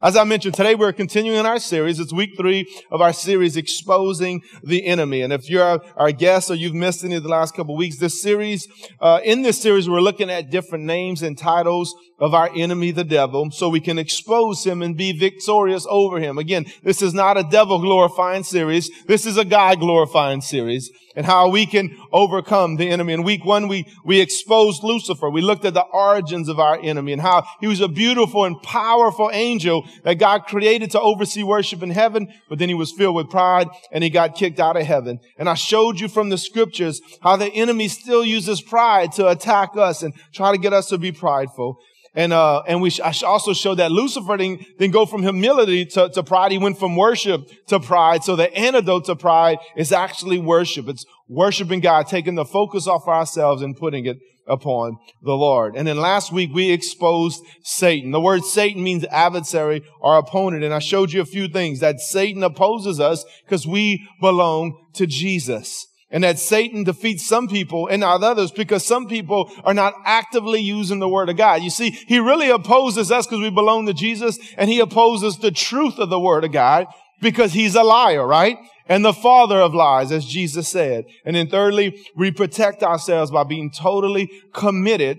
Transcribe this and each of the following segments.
As I mentioned, today we're continuing our series. It's week three of our series, Exposing the Enemy. And if you're our, guest or you've missed any of the last couple weeks, this series, uh, in this series, we're looking at different names and titles of our enemy, the devil, so we can expose him and be victorious over him. Again, this is not a devil glorifying series. This is a God glorifying series and how we can overcome the enemy. In week one, we, we exposed Lucifer. We looked at the origins of our enemy and how he was a beautiful and powerful angel that God created to oversee worship in heaven, but then he was filled with pride and he got kicked out of heaven. And I showed you from the scriptures how the enemy still uses pride to attack us and try to get us to be prideful. And, uh, and we, I also showed that Lucifer didn't, didn't go from humility to, to pride. He went from worship to pride. So the antidote to pride is actually worship. It's worshiping God, taking the focus off ourselves and putting it upon the Lord. And then last week we exposed Satan. The word Satan means adversary or opponent. And I showed you a few things that Satan opposes us because we belong to Jesus and that Satan defeats some people and not others because some people are not actively using the word of God. You see, he really opposes us because we belong to Jesus and he opposes the truth of the word of God because he's a liar, right? And the father of lies, as Jesus said. And then thirdly, we protect ourselves by being totally committed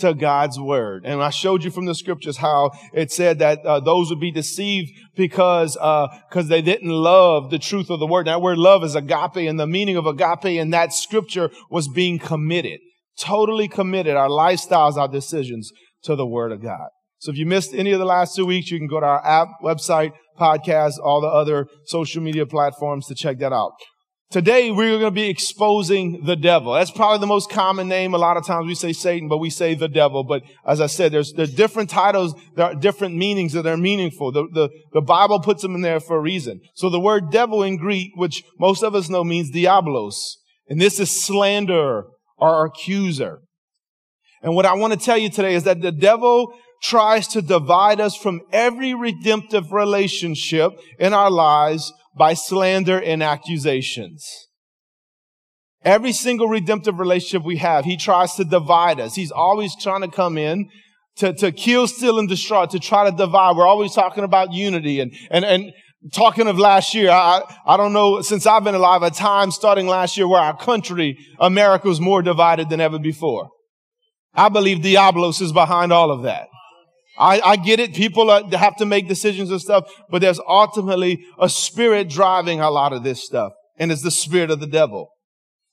to God's word. And I showed you from the scriptures how it said that uh, those would be deceived because because uh, they didn't love the truth of the word. That word love is agape, and the meaning of agape in that scripture was being committed, totally committed. Our lifestyles, our decisions to the word of God. So if you missed any of the last two weeks, you can go to our app, website, podcast, all the other social media platforms to check that out. Today we're going to be exposing the devil. That's probably the most common name. A lot of times we say Satan, but we say the devil. But as I said, there's, there's different titles, there are different meanings that are meaningful. The, the, the Bible puts them in there for a reason. So the word devil in Greek, which most of us know means diablos. And this is slander or accuser. And what I want to tell you today is that the devil tries to divide us from every redemptive relationship in our lives by slander and accusations. Every single redemptive relationship we have, he tries to divide us. He's always trying to come in to, to kill, steal, and destroy, to try to divide. We're always talking about unity and, and, and talking of last year. I, I don't know, since I've been alive, a time starting last year where our country, America, was more divided than ever before. I believe Diablos is behind all of that. I, I get it. People are, have to make decisions and stuff, but there's ultimately a spirit driving a lot of this stuff. And it's the spirit of the devil.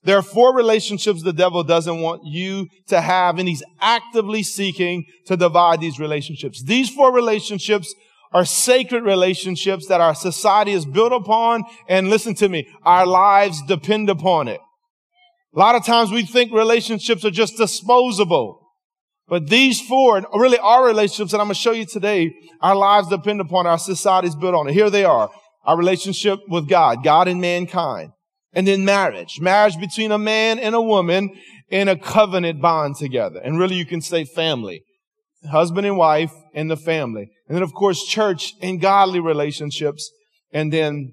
There are four relationships the devil doesn't want you to have, and he's actively seeking to divide these relationships. These four relationships are sacred relationships that our society is built upon, and listen to me, our lives depend upon it. A lot of times we think relationships are just disposable. But these four, and really our relationships that I'm going to show you today, our lives depend upon, our societies built on it. Here they are. Our relationship with God, God and mankind. And then marriage, marriage between a man and a woman in a covenant bond together. And really you can say family, husband and wife and the family. And then of course church and godly relationships and then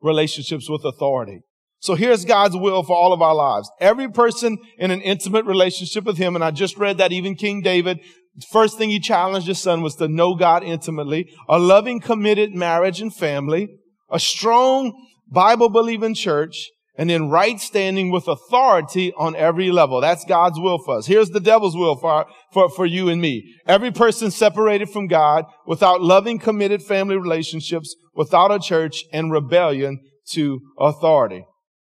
relationships with authority. So here's God's will for all of our lives. Every person in an intimate relationship with Him, and I just read that even King David, first thing he challenged his son was to know God intimately, a loving, committed marriage and family, a strong Bible believing church, and then right standing with authority on every level. That's God's will for us. Here's the devil's will for, our, for, for you and me. Every person separated from God, without loving, committed family relationships, without a church, and rebellion to authority.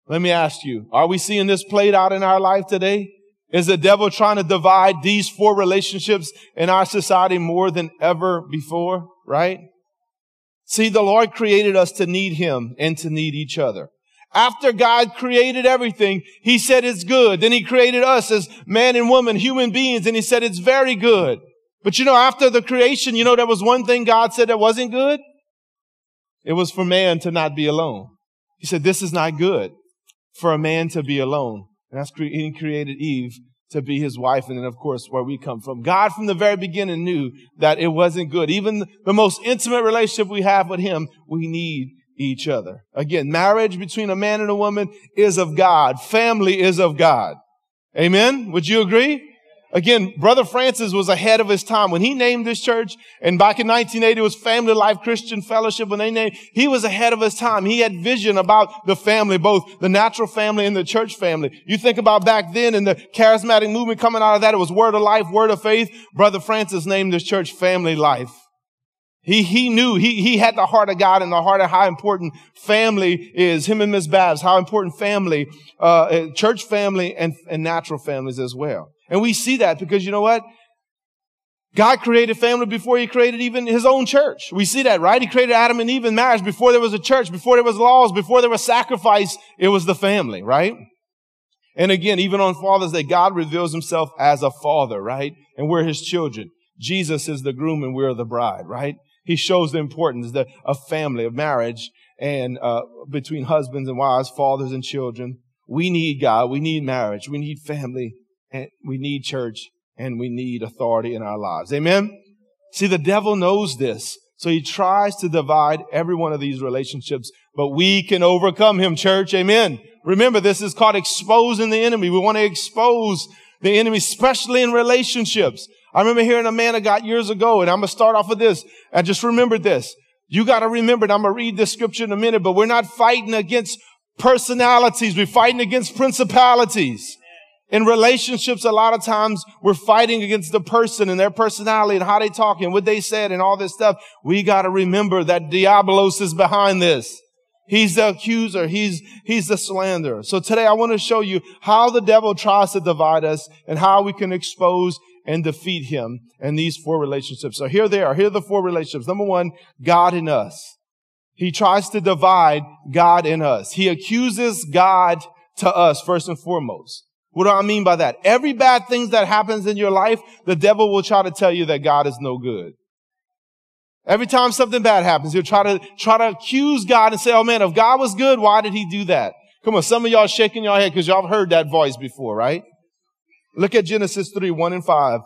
Let me ask you, are we seeing this played out in our life today? Is the devil trying to divide these four relationships in our society more than ever before? Right? See, the Lord created us to need Him and to need each other. After God created everything, He said it's good. Then He created us as man and woman, human beings, and He said it's very good. But you know, after the creation, you know, there was one thing God said that wasn't good. It was for man to not be alone. He said, this is not good for a man to be alone. And that's he created Eve to be his wife. And then, of course, where we come from. God from the very beginning knew that it wasn't good. Even the most intimate relationship we have with him, we need each other. Again, marriage between a man and a woman is of God. Family is of God. Amen. Would you agree? Again, Brother Francis was ahead of his time. When he named this church, and back in 1980 it was Family Life Christian Fellowship, when they named, he was ahead of his time. He had vision about the family, both the natural family and the church family. You think about back then and the charismatic movement coming out of that, it was word of life, word of faith. Brother Francis named this church Family Life. He, he knew, he, he had the heart of God and the heart of how important family is. Him and Miss Babs, how important family, uh, church family and, and natural families as well. And we see that because you know what? God created family before he created even his own church. We see that, right? He created Adam and Eve in marriage before there was a church, before there was laws, before there was sacrifice. It was the family, right? And again, even on Father's Day, God reveals himself as a father, right? And we're his children. Jesus is the groom and we're the bride, right? He shows the importance of family, of marriage, and uh, between husbands and wives, fathers and children. We need God. We need marriage. We need family and we need church and we need authority in our lives. Amen? See, the devil knows this. So he tries to divide every one of these relationships, but we can overcome him, church. Amen. Remember, this is called exposing the enemy. We want to expose the enemy, especially in relationships. I remember hearing a man of God years ago, and I'm going to start off with this. I just remembered this. You got to remember, and I'm going to read this scripture in a minute, but we're not fighting against personalities. We're fighting against principalities. In relationships, a lot of times we're fighting against the person and their personality and how they talk and what they said and all this stuff. We got to remember that Diabolos is behind this. He's the accuser. He's, he's the slanderer. So today I want to show you how the devil tries to divide us and how we can expose and defeat him in these four relationships. So here they are. Here are the four relationships. Number one, God in us. He tries to divide God in us. He accuses God to us first and foremost. What do I mean by that? Every bad thing that happens in your life, the devil will try to tell you that God is no good. Every time something bad happens, he'll try to, try to accuse God and say, oh man, if God was good, why did he do that? Come on, some of y'all shaking your head because y'all have heard that voice before, right? Look at Genesis 3, 1 and 5.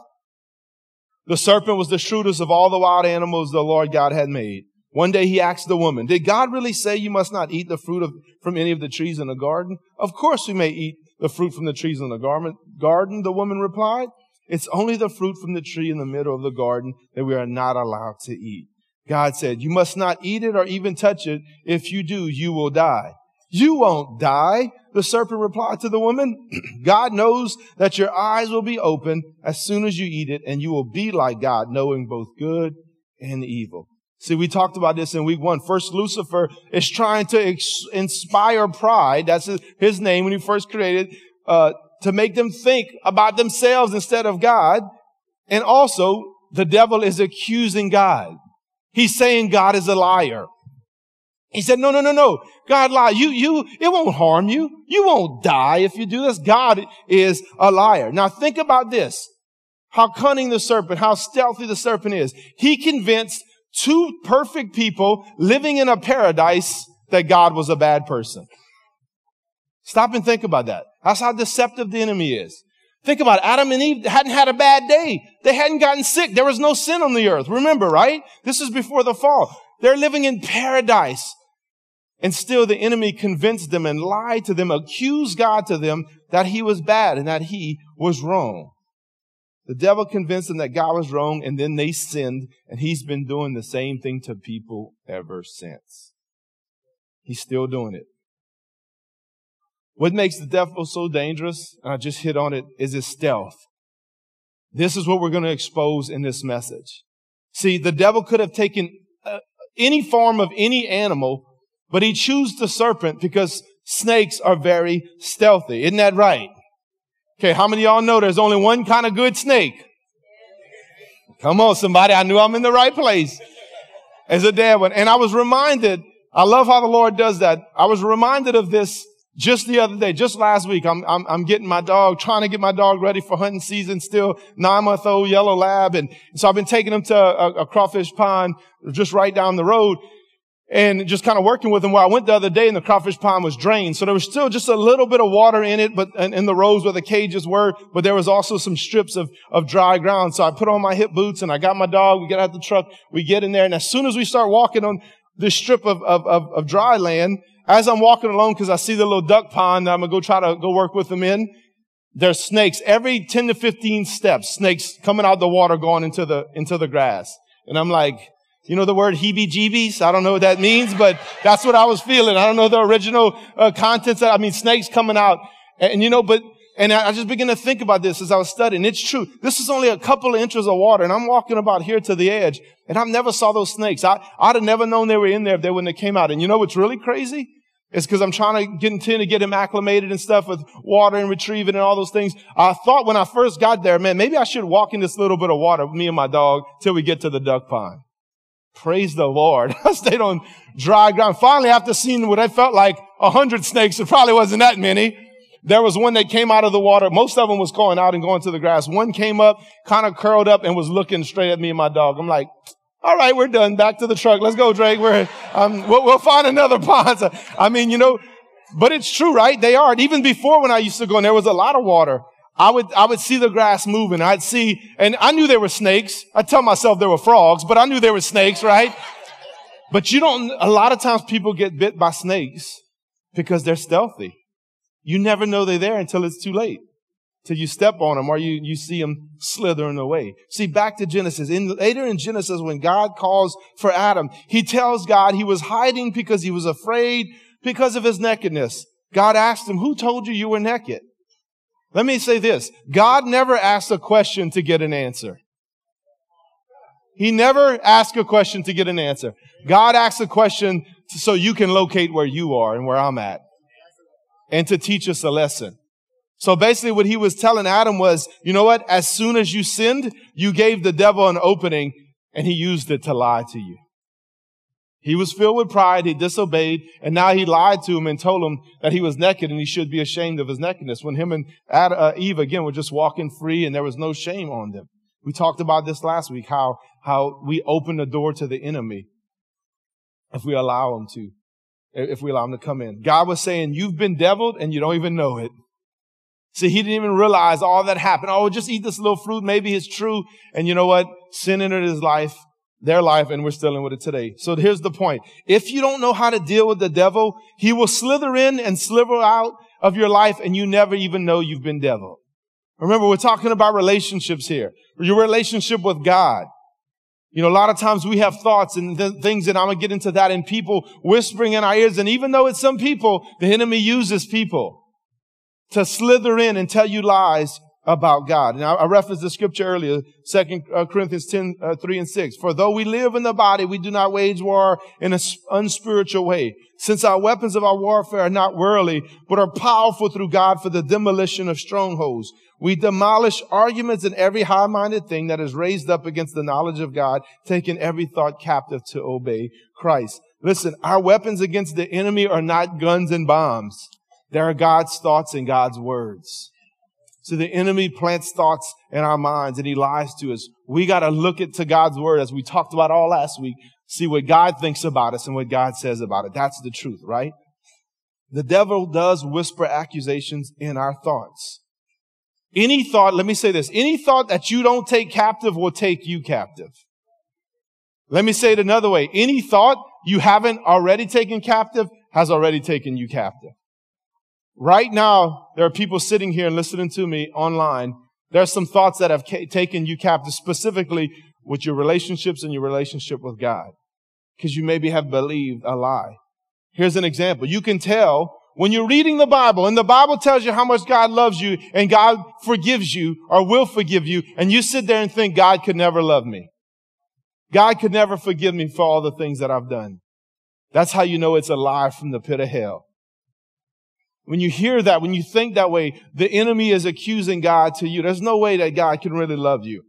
The serpent was the shrewdest of all the wild animals the Lord God had made. One day he asked the woman, did God really say you must not eat the fruit of, from any of the trees in the garden? Of course we may eat the fruit from the trees in the garden, the woman replied. It's only the fruit from the tree in the middle of the garden that we are not allowed to eat. God said, you must not eat it or even touch it. If you do, you will die. You won't die. The serpent replied to the woman, God knows that your eyes will be open as soon as you eat it and you will be like God, knowing both good and evil. See, we talked about this in week one. First, Lucifer is trying to ex- inspire pride. That's his, name when he first created, uh, to make them think about themselves instead of God. And also, the devil is accusing God. He's saying God is a liar. He said, no, no, no, no. God lied. You, you, it won't harm you. You won't die if you do this. God is a liar. Now think about this. How cunning the serpent, how stealthy the serpent is. He convinced two perfect people living in a paradise that God was a bad person. Stop and think about that. That's how deceptive the enemy is. Think about it. Adam and Eve hadn't had a bad day. They hadn't gotten sick. There was no sin on the earth. Remember, right? This is before the fall. They're living in paradise. And still the enemy convinced them and lied to them, accused God to them that he was bad and that he was wrong. The devil convinced them that God was wrong and then they sinned and he's been doing the same thing to people ever since. He's still doing it. What makes the devil so dangerous, and I just hit on it, is his stealth. This is what we're going to expose in this message. See, the devil could have taken uh, any form of any animal, but he chose the serpent because snakes are very stealthy. Isn't that right? Okay, how many y'all know there's only one kind of good snake? Come on, somebody. I knew I'm in the right place. As a dead one. And I was reminded, I love how the Lord does that. I was reminded of this just the other day, just last week. I'm, I'm, I'm getting my dog, trying to get my dog ready for hunting season, still nine month old yellow lab. And so I've been taking him to a, a crawfish pond just right down the road and just kind of working with them where I went the other day and the crawfish pond was drained. So there was still just a little bit of water in it, but in the rows where the cages were, but there was also some strips of, of dry ground. So I put on my hip boots and I got my dog. We get out the truck. We get in there. And as soon as we start walking on this strip of, of, of, of dry land, as I'm walking along, because I see the little duck pond that I'm to go try to go work with them in, there's snakes every 10 to 15 steps, snakes coming out the water going into the, into the grass. And I'm like, you know the word heebie-jeebies? I don't know what that means, but that's what I was feeling. I don't know the original uh, contents. I mean, snakes coming out. And, and you know, but, and I, I just began to think about this as I was studying. It's true. This is only a couple of inches of water and I'm walking about here to the edge and I never saw those snakes. I, I'd have never known they were in there if they wouldn't have came out. And you know what's really crazy? It's because I'm trying to get, continue to get him acclimated and stuff with water and retrieving and all those things. I thought when I first got there, man, maybe I should walk in this little bit of water, me and my dog, till we get to the duck pond. Praise the Lord. I stayed on dry ground. Finally, after seeing what I felt like a hundred snakes, it probably wasn't that many. There was one that came out of the water. Most of them was going out and going to the grass. One came up, kind of curled up and was looking straight at me and my dog. I'm like, all right, we're done. Back to the truck. Let's go, Drake. We're, um, we'll, we'll find another pond. I mean, you know, but it's true, right? They are. Even before when I used to go and there was a lot of water, I would, I would see the grass moving. I'd see, and I knew there were snakes. I tell myself there were frogs, but I knew there were snakes, right? But you don't, a lot of times people get bit by snakes because they're stealthy. You never know they're there until it's too late. Till you step on them or you, you see them slithering away. See, back to Genesis. In, later in Genesis, when God calls for Adam, he tells God he was hiding because he was afraid because of his nakedness. God asked him, who told you you were naked? Let me say this. God never asks a question to get an answer. He never asks a question to get an answer. God asks a question so you can locate where you are and where I'm at and to teach us a lesson. So basically what he was telling Adam was, you know what? As soon as you sinned, you gave the devil an opening and he used it to lie to you. He was filled with pride. He disobeyed. And now he lied to him and told him that he was naked and he should be ashamed of his nakedness. When him and uh, Eve again were just walking free and there was no shame on them. We talked about this last week, how, how we open the door to the enemy if we allow him to, if we allow him to come in. God was saying, you've been deviled and you don't even know it. See, he didn't even realize all that happened. Oh, just eat this little fruit. Maybe it's true. And you know what? Sin entered his life their life and we're still in with it today. So here's the point. If you don't know how to deal with the devil, he will slither in and slither out of your life and you never even know you've been devil. Remember, we're talking about relationships here. Your relationship with God. You know, a lot of times we have thoughts and th- things and I'm to get into that and people whispering in our ears. And even though it's some people, the enemy uses people to slither in and tell you lies about God. And I, referenced the scripture earlier, Second uh, Corinthians 10, uh, 3 and 6. For though we live in the body, we do not wage war in an unspiritual way. Since our weapons of our warfare are not worldly, but are powerful through God for the demolition of strongholds. We demolish arguments and every high-minded thing that is raised up against the knowledge of God, taking every thought captive to obey Christ. Listen, our weapons against the enemy are not guns and bombs. They are God's thoughts and God's words. So the enemy plants thoughts in our minds and he lies to us. We got to look at to God's word as we talked about all last week, see what God thinks about us and what God says about it. That's the truth, right? The devil does whisper accusations in our thoughts. Any thought, let me say this, any thought that you don't take captive will take you captive. Let me say it another way. Any thought you haven't already taken captive has already taken you captive. Right now, there are people sitting here and listening to me online. There are some thoughts that have ca- taken you captive specifically with your relationships and your relationship with God. Because you maybe have believed a lie. Here's an example. You can tell when you're reading the Bible and the Bible tells you how much God loves you and God forgives you or will forgive you and you sit there and think God could never love me. God could never forgive me for all the things that I've done. That's how you know it's a lie from the pit of hell. When you hear that, when you think that way, the enemy is accusing God to you. There's no way that God can really love you.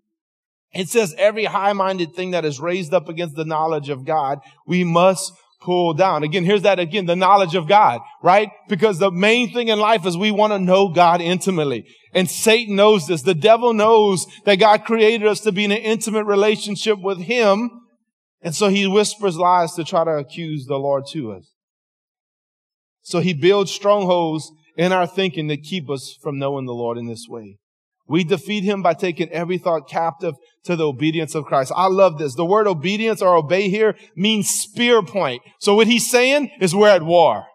It says every high-minded thing that is raised up against the knowledge of God, we must pull down. Again, here's that again, the knowledge of God, right? Because the main thing in life is we want to know God intimately. And Satan knows this. The devil knows that God created us to be in an intimate relationship with him. And so he whispers lies to try to accuse the Lord to us. So he builds strongholds in our thinking that keep us from knowing the Lord in this way. We defeat him by taking every thought captive to the obedience of Christ. I love this. The word obedience or obey here means spear point. So what he's saying is we're at war.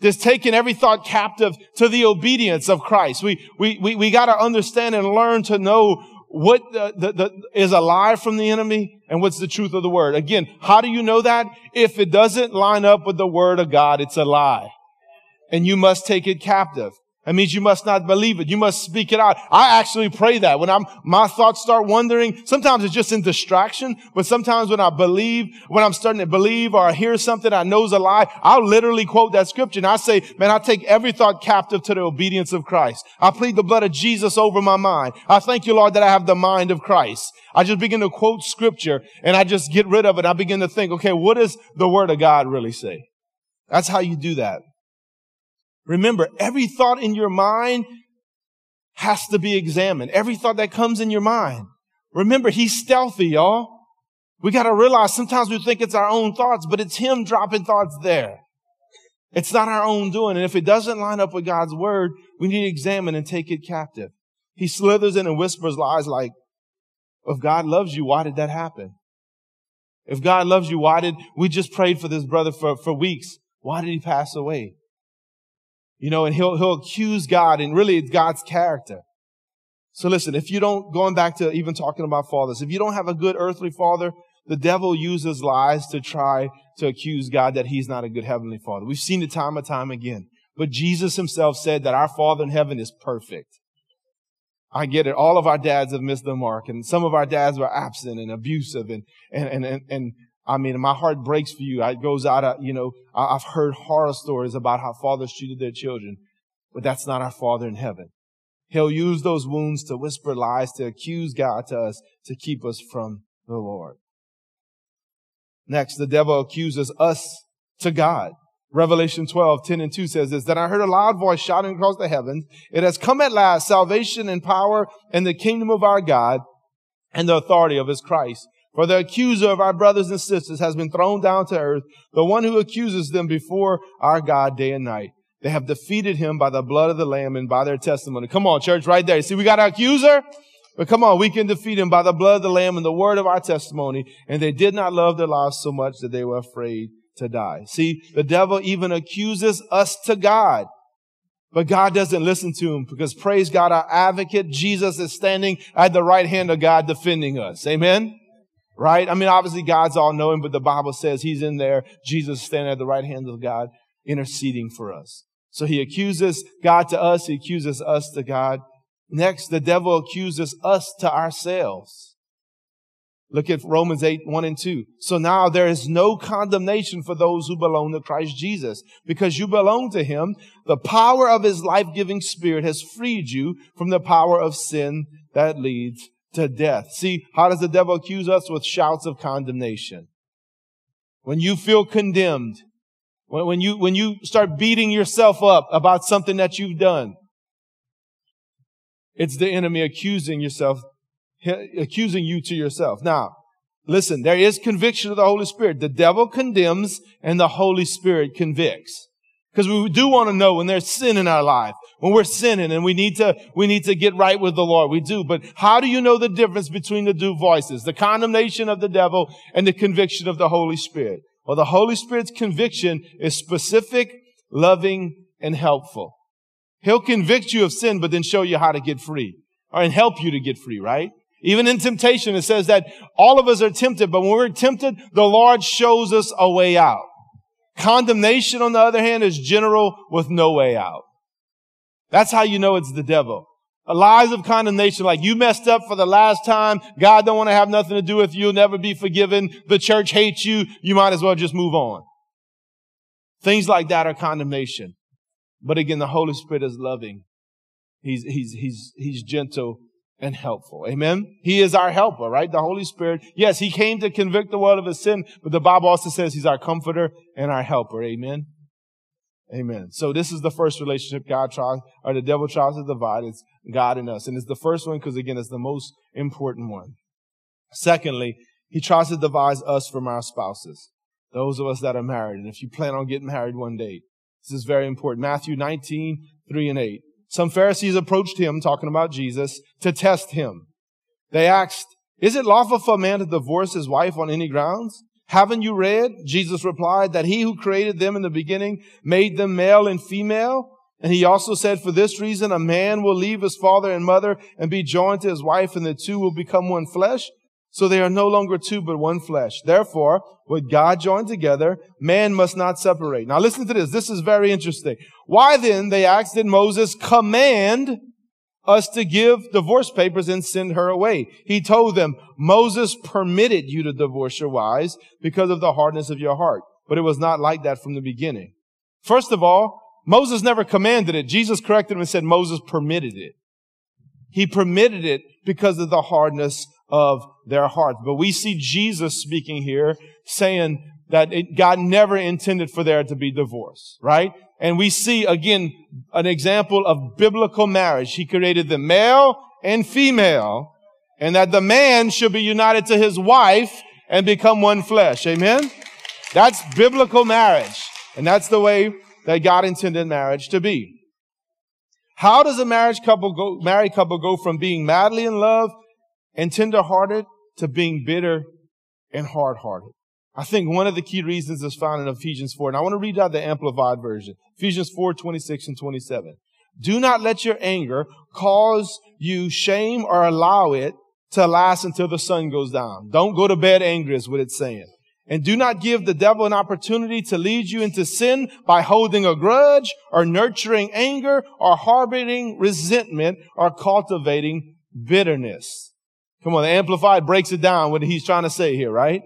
This taking every thought captive to the obedience of Christ. We, we, we, we gotta understand and learn to know what the, the, the, is a lie from the enemy and what's the truth of the word. Again, how do you know that? If it doesn't line up with the word of God, it's a lie. And you must take it captive. That means you must not believe it. You must speak it out. I actually pray that when I'm, my thoughts start wandering. Sometimes it's just in distraction, but sometimes when I believe, when I'm starting to believe or I hear something I know is a lie, I'll literally quote that scripture and I say, man, I take every thought captive to the obedience of Christ. I plead the blood of Jesus over my mind. I thank you, Lord, that I have the mind of Christ. I just begin to quote scripture and I just get rid of it. I begin to think, okay, what does the word of God really say? That's how you do that. Remember, every thought in your mind has to be examined. Every thought that comes in your mind. Remember, he's stealthy, y'all. We got to realize sometimes we think it's our own thoughts, but it's him dropping thoughts there. It's not our own doing. And if it doesn't line up with God's word, we need to examine and take it captive. He slithers in and whispers lies like, if God loves you, why did that happen? If God loves you, why did we just prayed for this brother for, for weeks? Why did he pass away? You know, and he'll, he'll accuse God and really it's God's character. So listen, if you don't, going back to even talking about fathers, if you don't have a good earthly father, the devil uses lies to try to accuse God that he's not a good heavenly father. We've seen it time and time again. But Jesus himself said that our father in heaven is perfect. I get it. All of our dads have missed the mark and some of our dads were absent and abusive and, and, and, and, and I mean, my heart breaks for you. It goes out, of, you know, I've heard horror stories about how fathers treated their children, but that's not our Father in heaven. He'll use those wounds to whisper lies, to accuse God to us, to keep us from the Lord. Next, the devil accuses us to God. Revelation 12, 10 and 2 says this, Then I heard a loud voice shouting across the heavens, It has come at last, salvation and power and the kingdom of our God and the authority of his Christ. For the accuser of our brothers and sisters has been thrown down to earth, the one who accuses them before our God day and night. They have defeated him by the blood of the Lamb and by their testimony. Come on, church, right there. See, we got our accuser, but come on, we can defeat him by the blood of the Lamb and the word of our testimony. And they did not love their lives so much that they were afraid to die. See, the devil even accuses us to God. But God doesn't listen to him because praise God, our advocate, Jesus is standing at the right hand of God defending us. Amen right? I mean, obviously God's all knowing, but the Bible says he's in there. Jesus standing at the right hand of God, interceding for us. So he accuses God to us. He accuses us to God. Next, the devil accuses us to ourselves. Look at Romans 8, 1 and 2. So now there is no condemnation for those who belong to Christ Jesus. Because you belong to him, the power of his life-giving spirit has freed you from the power of sin that leads to death. See, how does the devil accuse us? With shouts of condemnation. When you feel condemned, when, when you, when you start beating yourself up about something that you've done, it's the enemy accusing yourself, accusing you to yourself. Now, listen, there is conviction of the Holy Spirit. The devil condemns and the Holy Spirit convicts. Because we do want to know when there's sin in our life, when we're sinning and we need to, we need to get right with the Lord. We do. But how do you know the difference between the two voices? The condemnation of the devil and the conviction of the Holy Spirit. Well, the Holy Spirit's conviction is specific, loving, and helpful. He'll convict you of sin, but then show you how to get free or and help you to get free, right? Even in temptation, it says that all of us are tempted, but when we're tempted, the Lord shows us a way out. Condemnation, on the other hand, is general with no way out. That's how you know it's the devil. Lies of condemnation, like you messed up for the last time. God don't want to have nothing to do with you. You'll never be forgiven. The church hates you. You might as well just move on. Things like that are condemnation. But again, the Holy Spirit is loving. He's, he's, he's, he's gentle and helpful. Amen. He is our helper, right? The Holy Spirit. Yes, He came to convict the world of his sin, but the Bible also says He's our comforter and our helper. Amen. Amen. So this is the first relationship God tries, or the devil tries to divide. It's God and us. And it's the first one because again, it's the most important one. Secondly, he tries to divide us from our spouses. Those of us that are married. And if you plan on getting married one day, this is very important. Matthew 19, 3 and 8. Some Pharisees approached him, talking about Jesus, to test him. They asked, is it lawful for a man to divorce his wife on any grounds? Haven't you read? Jesus replied that he who created them in the beginning made them male and female. And he also said, for this reason, a man will leave his father and mother and be joined to his wife and the two will become one flesh. So they are no longer two, but one flesh. Therefore, what God joined together, man must not separate. Now listen to this. This is very interesting. Why then, they asked, did Moses command us to give divorce papers and send her away? He told them, Moses permitted you to divorce your wives because of the hardness of your heart. But it was not like that from the beginning. First of all, Moses never commanded it. Jesus corrected him and said Moses permitted it. He permitted it because of the hardness of their hearts. But we see Jesus speaking here saying that it, God never intended for there to be divorce, right? And we see again an example of biblical marriage. He created the male and female and that the man should be united to his wife and become one flesh. Amen. That's biblical marriage. And that's the way that God intended marriage to be. How does a marriage couple go, married couple go from being madly in love and tenderhearted to being bitter and hard-hearted. I think one of the key reasons is found in Ephesians 4. And I want to read out the Amplified Version. Ephesians 4, 26 and 27. Do not let your anger cause you shame or allow it to last until the sun goes down. Don't go to bed angry is what it's saying. And do not give the devil an opportunity to lead you into sin by holding a grudge or nurturing anger or harboring resentment or cultivating bitterness. Come on, the Amplified breaks it down what he's trying to say here, right?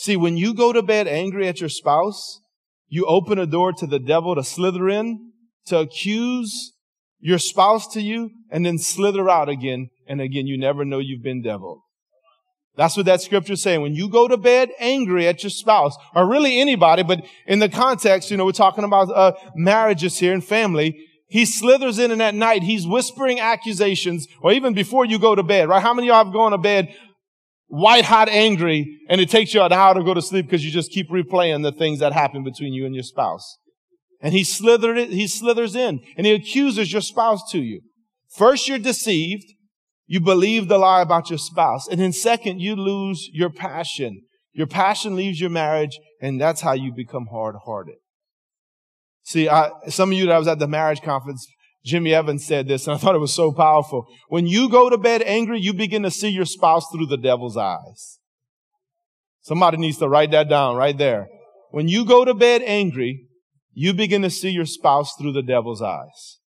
See, when you go to bed angry at your spouse, you open a door to the devil to slither in, to accuse your spouse to you, and then slither out again. And again, you never know you've been deviled. That's what that scripture is saying. When you go to bed angry at your spouse, or really anybody, but in the context, you know, we're talking about uh, marriages here and family, he slithers in and at night, he's whispering accusations, or even before you go to bed, right? How many of y'all have gone to bed white hot angry and it takes you an hour to go to sleep because you just keep replaying the things that happen between you and your spouse? And he slithered it, he slithers in and he accuses your spouse to you. First, you're deceived. You believe the lie about your spouse. And then second, you lose your passion. Your passion leaves your marriage and that's how you become hard hearted. See, I, some of you that was at the marriage conference, Jimmy Evans said this, and I thought it was so powerful. When you go to bed angry, you begin to see your spouse through the devil's eyes. Somebody needs to write that down right there. When you go to bed angry, you begin to see your spouse through the devil's eyes.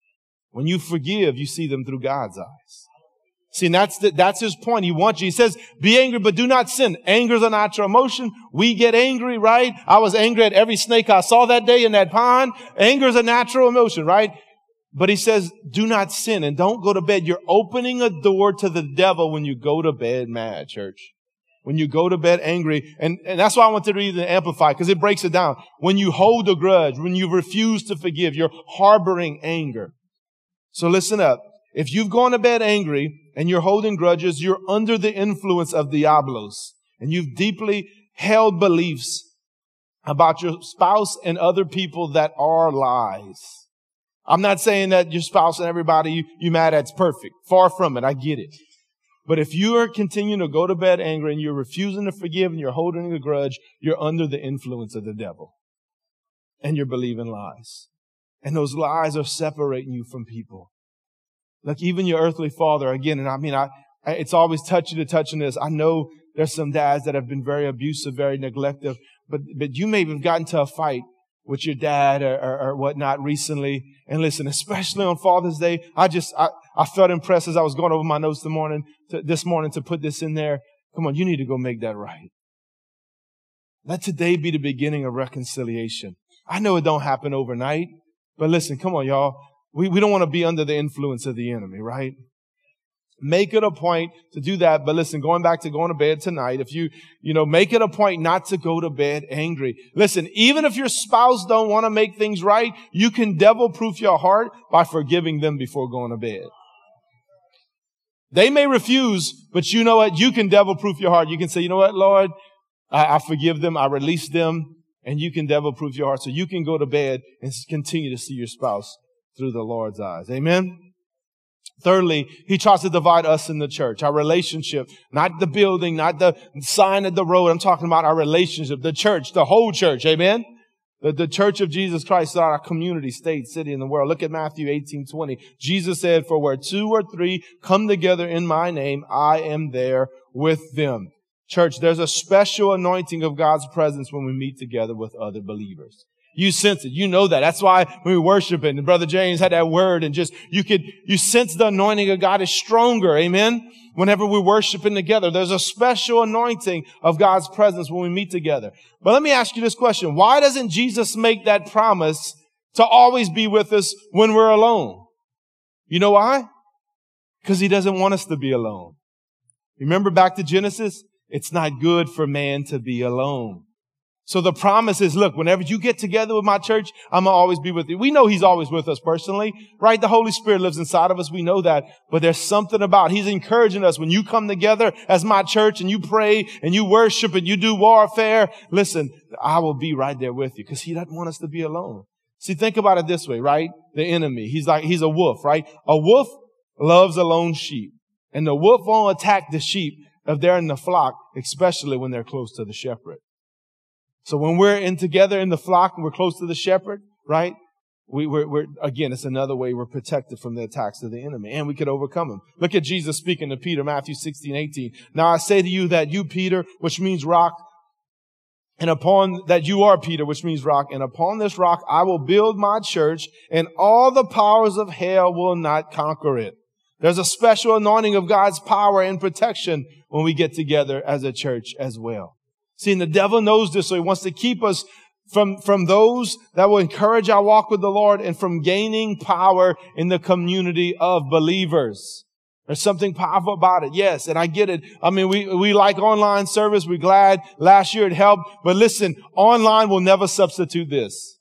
When you forgive, you see them through God's eyes. See, that's the, that's his point. He wants you. He says, be angry, but do not sin. Anger is a natural emotion. We get angry, right? I was angry at every snake I saw that day in that pond. Anger is a natural emotion, right? But he says, do not sin and don't go to bed. You're opening a door to the devil when you go to bed mad, church. When you go to bed angry. And, and that's why I want to read the Amplify, because it breaks it down. When you hold a grudge, when you refuse to forgive, you're harboring anger. So listen up. If you've gone to bed angry and you're holding grudges, you're under the influence of Diablos and you've deeply held beliefs about your spouse and other people that are lies. I'm not saying that your spouse and everybody you, you mad at's perfect. Far from it. I get it. But if you are continuing to go to bed angry and you're refusing to forgive and you're holding a grudge, you're under the influence of the devil. And you're believing lies. And those lies are separating you from people. Like even your earthly father, again, and I mean, I, it's always touchy to touch on this. I know there's some dads that have been very abusive, very neglective, but, but you may have gotten to a fight with your dad or, or, or, whatnot recently. And listen, especially on Father's Day, I just, I, I felt impressed as I was going over my notes the morning, to, this morning to put this in there. Come on, you need to go make that right. Let today be the beginning of reconciliation. I know it don't happen overnight, but listen, come on, y'all. We, we don't want to be under the influence of the enemy, right? Make it a point to do that. But listen, going back to going to bed tonight, if you, you know, make it a point not to go to bed angry. Listen, even if your spouse don't want to make things right, you can devil proof your heart by forgiving them before going to bed. They may refuse, but you know what? You can devil proof your heart. You can say, you know what, Lord, I, I forgive them. I release them and you can devil proof your heart. So you can go to bed and continue to see your spouse through the Lord's eyes. Amen. Thirdly, he tries to divide us in the church, our relationship, not the building, not the sign of the road. I'm talking about our relationship, the church, the whole church. Amen. The, the church of Jesus Christ, is our community, state, city, in the world. Look at Matthew 18, 20. Jesus said, for where two or three come together in my name, I am there with them. Church, there's a special anointing of God's presence when we meet together with other believers. You sense it. You know that. That's why when we worship it, and Brother James had that word and just, you could, you sense the anointing of God is stronger. Amen. Whenever we're worshiping together, there's a special anointing of God's presence when we meet together. But let me ask you this question. Why doesn't Jesus make that promise to always be with us when we're alone? You know why? Because he doesn't want us to be alone. Remember back to Genesis? It's not good for man to be alone. So the promise is, look, whenever you get together with my church, I'm going to always be with you. We know he's always with us personally, right? The Holy Spirit lives inside of us. We know that. But there's something about, he's encouraging us when you come together as my church and you pray and you worship and you do warfare. Listen, I will be right there with you because he doesn't want us to be alone. See, think about it this way, right? The enemy. He's like, he's a wolf, right? A wolf loves a lone sheep and the wolf won't attack the sheep if they're in the flock, especially when they're close to the shepherd. So when we're in together in the flock and we're close to the shepherd, right? We, we're, we're, again, it's another way we're protected from the attacks of the enemy and we could overcome them. Look at Jesus speaking to Peter, Matthew 16, 18. Now I say to you that you, Peter, which means rock, and upon that you are Peter, which means rock, and upon this rock I will build my church and all the powers of hell will not conquer it. There's a special anointing of God's power and protection when we get together as a church as well. See, and the devil knows this, so he wants to keep us from, from those that will encourage our walk with the Lord and from gaining power in the community of believers. There's something powerful about it. Yes. And I get it. I mean, we, we like online service. We're glad last year it helped. But listen, online will never substitute this.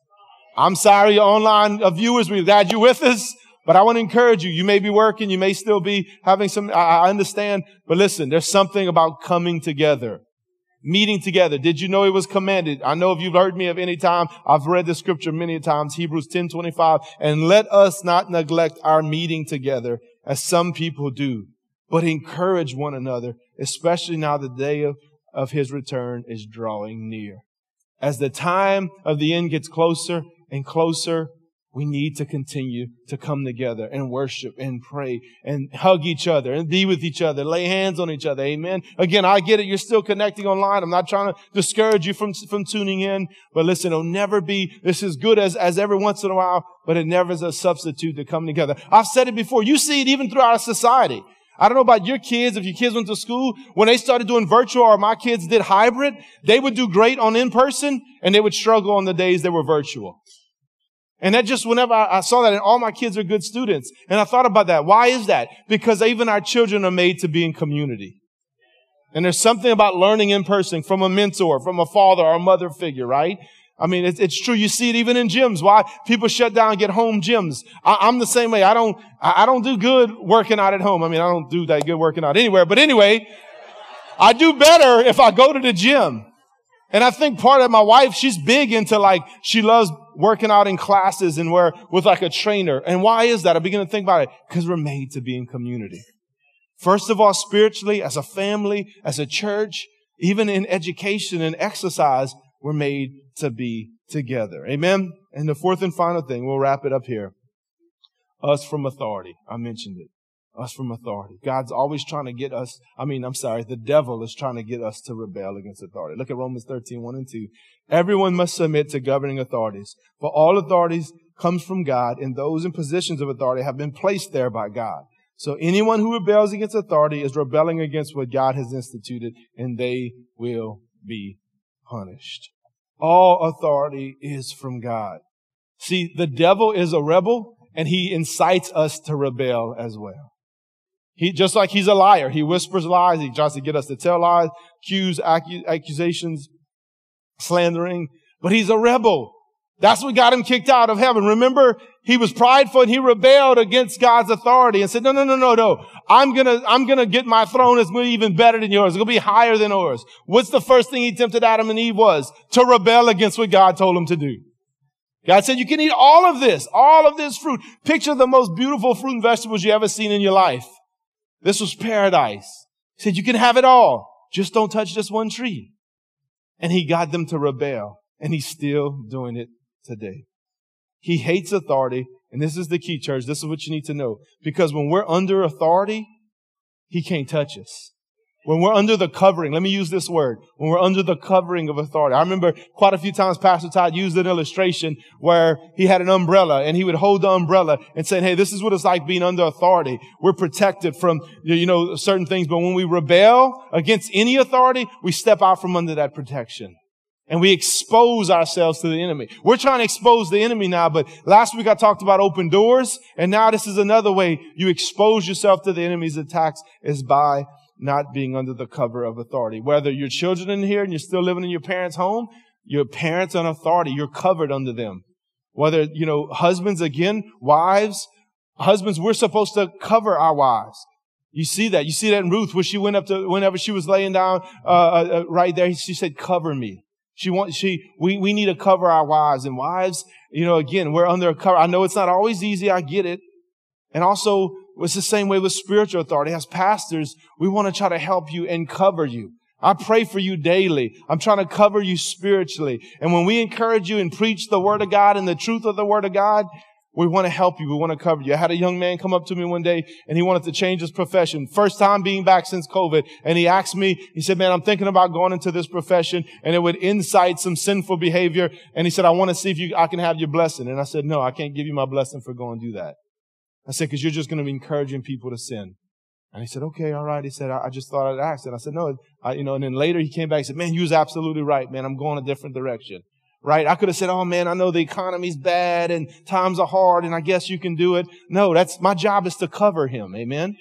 I'm sorry, online uh, viewers. We're glad you're with us. But I want to encourage you. You may be working. You may still be having some, I understand. But listen, there's something about coming together meeting together. Did you know it was commanded? I know if you've heard me of any time, I've read the scripture many times, Hebrews 10, 25, and let us not neglect our meeting together as some people do, but encourage one another, especially now the day of, of his return is drawing near. As the time of the end gets closer and closer, we need to continue to come together and worship and pray and hug each other and be with each other, lay hands on each other. Amen. Again, I get it. You're still connecting online. I'm not trying to discourage you from, from tuning in, but listen, it'll never be, this is good as, as every once in a while, but it never is a substitute to come together. I've said it before. You see it even throughout our society. I don't know about your kids. If your kids went to school, when they started doing virtual or my kids did hybrid, they would do great on in person and they would struggle on the days they were virtual. And that just whenever I, I, saw that and all my kids are good students. And I thought about that. Why is that? Because even our children are made to be in community. And there's something about learning in person from a mentor, from a father or a mother figure, right? I mean, it's, it's true. You see it even in gyms. Why people shut down get home gyms. I, am the same way. I don't, I don't do good working out at home. I mean, I don't do that good working out anywhere. But anyway, I do better if I go to the gym. And I think part of my wife, she's big into like, she loves working out in classes and we're with like a trainer. And why is that? I begin to think about it because we're made to be in community. First of all, spiritually, as a family, as a church, even in education and exercise, we're made to be together. Amen. And the fourth and final thing, we'll wrap it up here. Us from authority. I mentioned it us from authority. God's always trying to get us, I mean, I'm sorry, the devil is trying to get us to rebel against authority. Look at Romans 13, 1 and 2. Everyone must submit to governing authorities, for all authorities comes from God, and those in positions of authority have been placed there by God. So anyone who rebels against authority is rebelling against what God has instituted, and they will be punished. All authority is from God. See, the devil is a rebel, and he incites us to rebel as well. He, just like he's a liar, he whispers lies. He tries to get us to tell lies, accu- accusations, slandering, but he's a rebel. That's what got him kicked out of heaven. Remember, he was prideful and he rebelled against God's authority and said, no, no, no, no, no. I'm gonna, I'm gonna get my throne going to be even better than yours. It's to be higher than yours. What's the first thing he tempted Adam and Eve was? To rebel against what God told him to do. God said you can eat all of this, all of this fruit. Picture the most beautiful fruit and vegetables you ever seen in your life. This was paradise. He said you can have it all. Just don't touch this one tree. And he got them to rebel. And he's still doing it today. He hates authority. And this is the key, church. This is what you need to know. Because when we're under authority, he can't touch us. When we're under the covering, let me use this word. When we're under the covering of authority. I remember quite a few times Pastor Todd used an illustration where he had an umbrella and he would hold the umbrella and say, Hey, this is what it's like being under authority. We're protected from, you know, certain things. But when we rebel against any authority, we step out from under that protection and we expose ourselves to the enemy. We're trying to expose the enemy now, but last week I talked about open doors, and now this is another way you expose yourself to the enemy's attacks is by not being under the cover of authority. Whether your children in here and you're still living in your parents' home, your parents on authority, you're covered under them. Whether, you know, husbands again, wives, husbands, we're supposed to cover our wives. You see that. You see that in Ruth where she went up to, whenever she was laying down, uh, uh, uh right there, she said, cover me. She wants, she, we, we need to cover our wives and wives, you know, again, we're under a cover. I know it's not always easy. I get it. And also, it's the same way with spiritual authority. As pastors, we want to try to help you and cover you. I pray for you daily. I'm trying to cover you spiritually. And when we encourage you and preach the word of God and the truth of the word of God, we want to help you. We want to cover you. I had a young man come up to me one day and he wanted to change his profession. First time being back since COVID. And he asked me, he said, man, I'm thinking about going into this profession and it would incite some sinful behavior. And he said, I want to see if you, I can have your blessing. And I said, no, I can't give you my blessing for going to do that. I said, because you're just going to be encouraging people to sin. And he said, okay, all right. He said, I, I just thought I'd ask. And I said, no, I, you know, and then later he came back and said, man, you was absolutely right, man. I'm going a different direction. Right? I could have said, oh man, I know the economy's bad and times are hard and I guess you can do it. No, that's, my job is to cover him. Amen.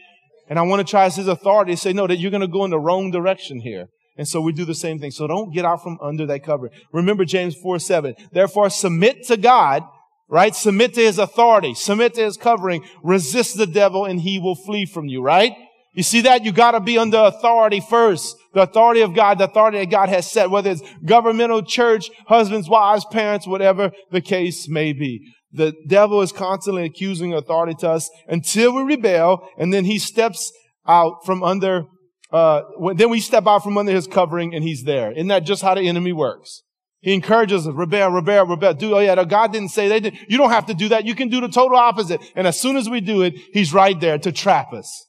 And I want to try as his authority to say, no, that you're going to go in the wrong direction here. And so we do the same thing. So don't get out from under that cover. Remember James 4, 7. Therefore submit to God right? Submit to his authority, submit to his covering, resist the devil and he will flee from you, right? You see that? You gotta be under authority first. The authority of God, the authority that God has set, whether it's governmental, church, husbands, wives, parents, whatever the case may be. The devil is constantly accusing authority to us until we rebel and then he steps out from under, uh, then we step out from under his covering and he's there. Isn't that just how the enemy works? He encourages us, rebel, rebel, rebel. Do, oh yeah, God didn't say they did. You don't have to do that. You can do the total opposite. And as soon as we do it, he's right there to trap us,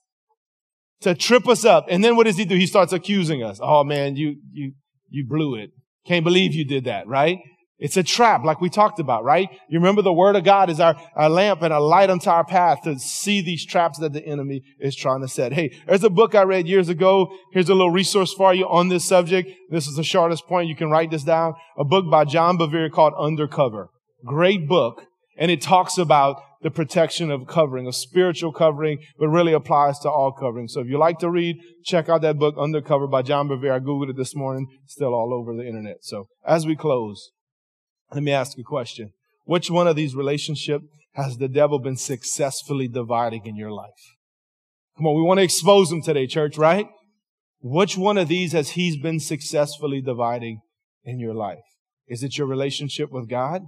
to trip us up. And then what does he do? He starts accusing us. Oh man, you, you, you blew it. Can't believe you did that, right? It's a trap, like we talked about, right? You remember the word of God is our, our lamp and a light unto our path to see these traps that the enemy is trying to set. Hey, there's a book I read years ago. Here's a little resource for you on this subject. This is the shortest point. You can write this down. A book by John Bevere called Undercover. Great book. And it talks about the protection of covering, a spiritual covering, but really applies to all covering. So if you like to read, check out that book, Undercover by John Bevere. I Googled it this morning. still all over the internet. So as we close, let me ask a question. Which one of these relationships has the devil been successfully dividing in your life? Come on, we want to expose them today, church, right? Which one of these has he's been successfully dividing in your life? Is it your relationship with God?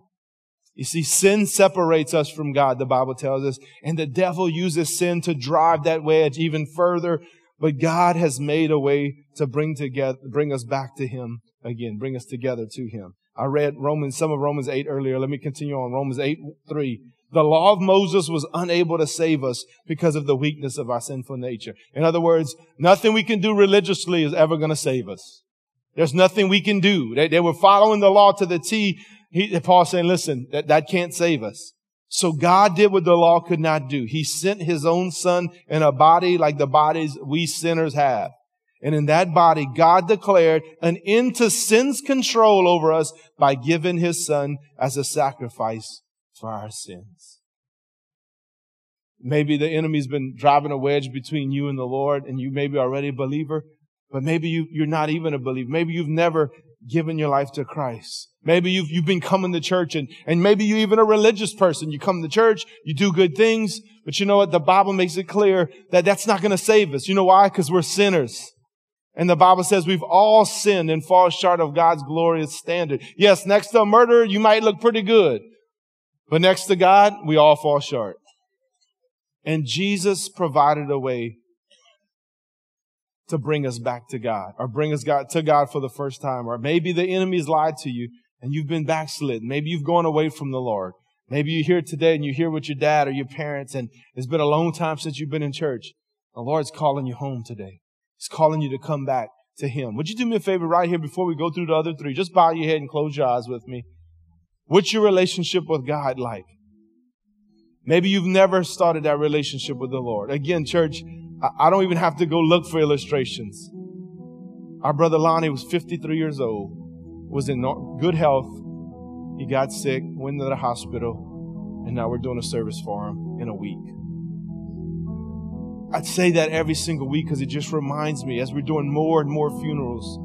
You see, sin separates us from God, the Bible tells us, and the devil uses sin to drive that wedge even further. But God has made a way to bring together, bring us back to Him again, bring us together to Him. I read Romans, some of Romans 8 earlier. Let me continue on. Romans 8, 3. The law of Moses was unable to save us because of the weakness of our sinful nature. In other words, nothing we can do religiously is ever going to save us. There's nothing we can do. They, they were following the law to the T. He, Paul saying, listen, that, that can't save us. So God did what the law could not do. He sent his own son in a body like the bodies we sinners have. And in that body, God declared an end to sin's control over us by giving his son as a sacrifice for our sins. Maybe the enemy's been driving a wedge between you and the Lord, and you may be already a believer, but maybe you, you're not even a believer. Maybe you've never given your life to Christ. Maybe you've, you've been coming to church and, and maybe you're even a religious person. You come to church, you do good things, but you know what? The Bible makes it clear that that's not going to save us. You know why? Because we're sinners. And the Bible says we've all sinned and fall short of God's glorious standard. Yes, next to a murderer, you might look pretty good. But next to God, we all fall short. And Jesus provided a way to bring us back to God or bring us God, to God for the first time. Or maybe the enemy's lied to you and you've been backslidden. Maybe you've gone away from the Lord. Maybe you're here today and you hear with your dad or your parents and it's been a long time since you've been in church. The Lord's calling you home today. He's calling you to come back to Him. Would you do me a favor right here before we go through the other three? Just bow your head and close your eyes with me. What's your relationship with God like? Maybe you've never started that relationship with the Lord. Again, church, I don't even have to go look for illustrations. Our brother Lonnie was 53 years old, was in good health. He got sick, went to the hospital, and now we're doing a service for him in a week. I'd say that every single week because it just reminds me as we're doing more and more funerals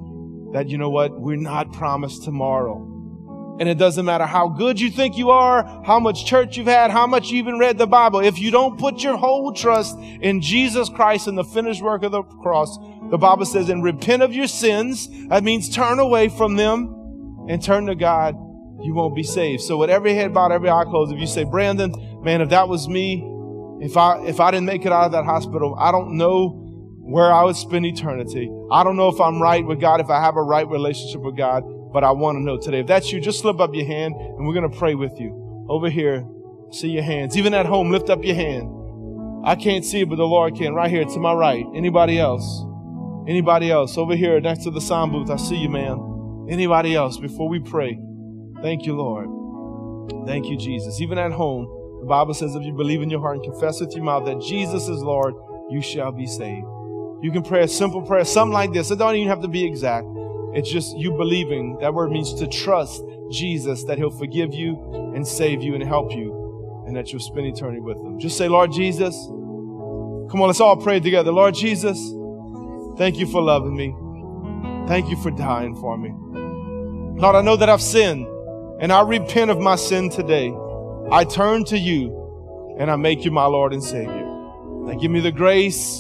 that, you know what, we're not promised tomorrow. And it doesn't matter how good you think you are, how much church you've had, how much you even read the Bible. If you don't put your whole trust in Jesus Christ and the finished work of the cross, the Bible says, and repent of your sins. That means turn away from them and turn to God. You won't be saved. So with every head bowed, every eye closed, if you say, Brandon, man, if that was me, if I, if I didn't make it out of that hospital, I don't know where I would spend eternity. I don't know if I'm right with God, if I have a right relationship with God but I want to know today. If that's you, just slip up your hand and we're going to pray with you. Over here, see your hands. Even at home, lift up your hand. I can't see it, but the Lord can. Right here to my right. Anybody else? Anybody else? Over here next to the sound booth, I see you, man. Anybody else before we pray? Thank you, Lord. Thank you, Jesus. Even at home, the Bible says if you believe in your heart and confess with your mouth that Jesus is Lord, you shall be saved. You can pray a simple prayer, something like this. It don't even have to be exact. It's just you believing. That word means to trust Jesus that He'll forgive you and save you and help you and that you'll spend eternity with Him. Just say, Lord Jesus, come on, let's all pray together. Lord Jesus, thank you for loving me. Thank you for dying for me. Lord, I know that I've sinned and I repent of my sin today. I turn to you and I make you my Lord and Savior. Now give me the grace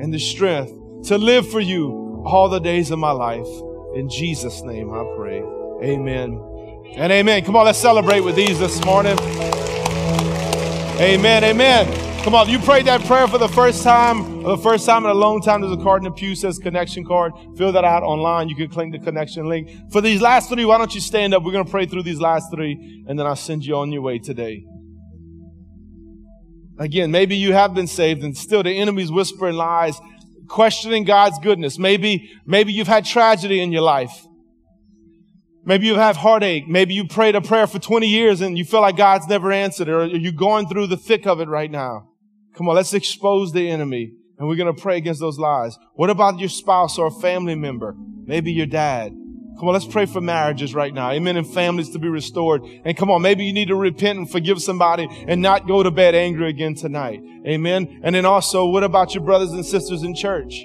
and the strength to live for you all the days of my life. In Jesus' name I pray. Amen and amen. Come on, let's celebrate with these this morning. Amen, amen. Come on, you prayed that prayer for the first time, or the first time in a long time. There's a card in the pew says connection card. Fill that out online. You can click the connection link. For these last three, why don't you stand up? We're going to pray through these last three, and then I'll send you on your way today. Again, maybe you have been saved and still the enemy's whispering lies questioning God's goodness. Maybe, maybe you've had tragedy in your life. Maybe you have heartache. Maybe you prayed a prayer for 20 years and you feel like God's never answered it or you're going through the thick of it right now. Come on, let's expose the enemy and we're going to pray against those lies. What about your spouse or a family member? Maybe your dad. Come on, let's pray for marriages right now. Amen. And families to be restored. And come on, maybe you need to repent and forgive somebody and not go to bed angry again tonight. Amen. And then also, what about your brothers and sisters in church?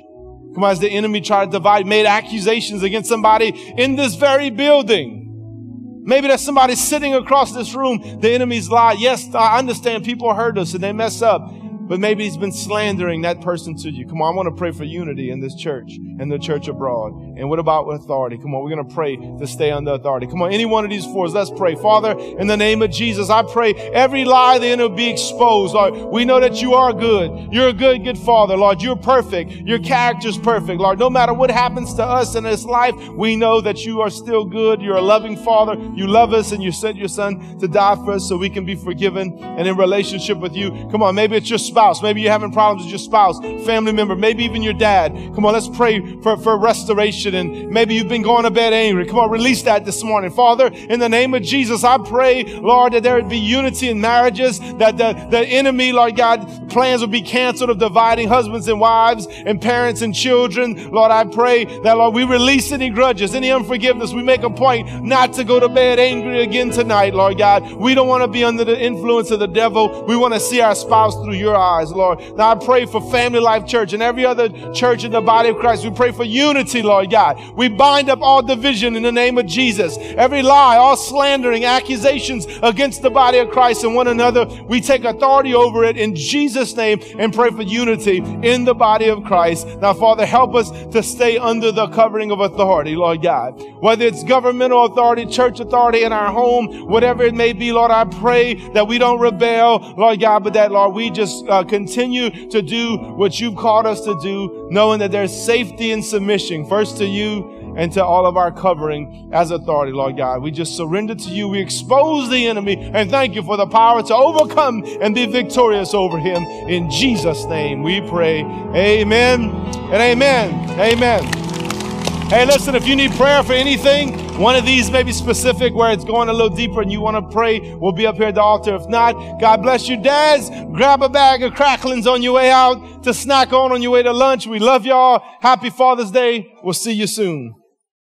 Come on, as the enemy tried to divide, made accusations against somebody in this very building. Maybe there's somebody sitting across this room. The enemy's lied. Yes, I understand people hurt us and they mess up but maybe he's been slandering that person to you. Come on, I want to pray for unity in this church and the church abroad. And what about authority? Come on, we're going to pray to stay under authority. Come on, any one of these four, let's pray. Father, in the name of Jesus, I pray every lie then will be exposed. Lord, we know that you are good. You're a good, good Father. Lord, you're perfect. Your character's perfect. Lord, no matter what happens to us in this life, we know that you are still good. You're a loving Father. You love us and you sent your Son to die for us so we can be forgiven and in relationship with you. Come on, maybe it's your spouse. Maybe you're having problems with your spouse, family member, maybe even your dad. Come on, let's pray for, for restoration. And maybe you've been going to bed angry. Come on, release that this morning. Father, in the name of Jesus, I pray, Lord, that there would be unity in marriages, that the, the enemy, Lord God, plans will be canceled of dividing husbands and wives and parents and children. Lord, I pray that, Lord, we release any grudges, any unforgiveness. We make a point not to go to bed angry again tonight, Lord God. We don't want to be under the influence of the devil. We want to see our spouse through your eyes, Lord. Now I pray for Family Life Church and every other church in the body of Christ. We pray for unity, Lord God. We bind up all division in the name of Jesus. Every lie, all slandering, accusations against the body of Christ and one another, we take authority over it in Jesus' name and pray for unity in the body of Christ. Now, Father, help us to stay under the covering of authority, Lord God. Whether it's governmental authority, church authority in our home, whatever it may be, Lord, I pray that we don't rebel, Lord God, but that, Lord, we just continue to do what you've called us to do, knowing that there's safety and submission, first to you and to all of our covering as authority, Lord God. We just surrender to you. We expose the enemy and thank you for the power to overcome and be victorious over him. In Jesus' name we pray. Amen and amen. Amen. Hey, listen, if you need prayer for anything, one of these may be specific where it's going a little deeper and you want to pray, we'll be up here at the altar. If not, God bless you. Dads, grab a bag of cracklings on your way out to snack on on your way to lunch. We love y'all. Happy Father's Day. We'll see you soon.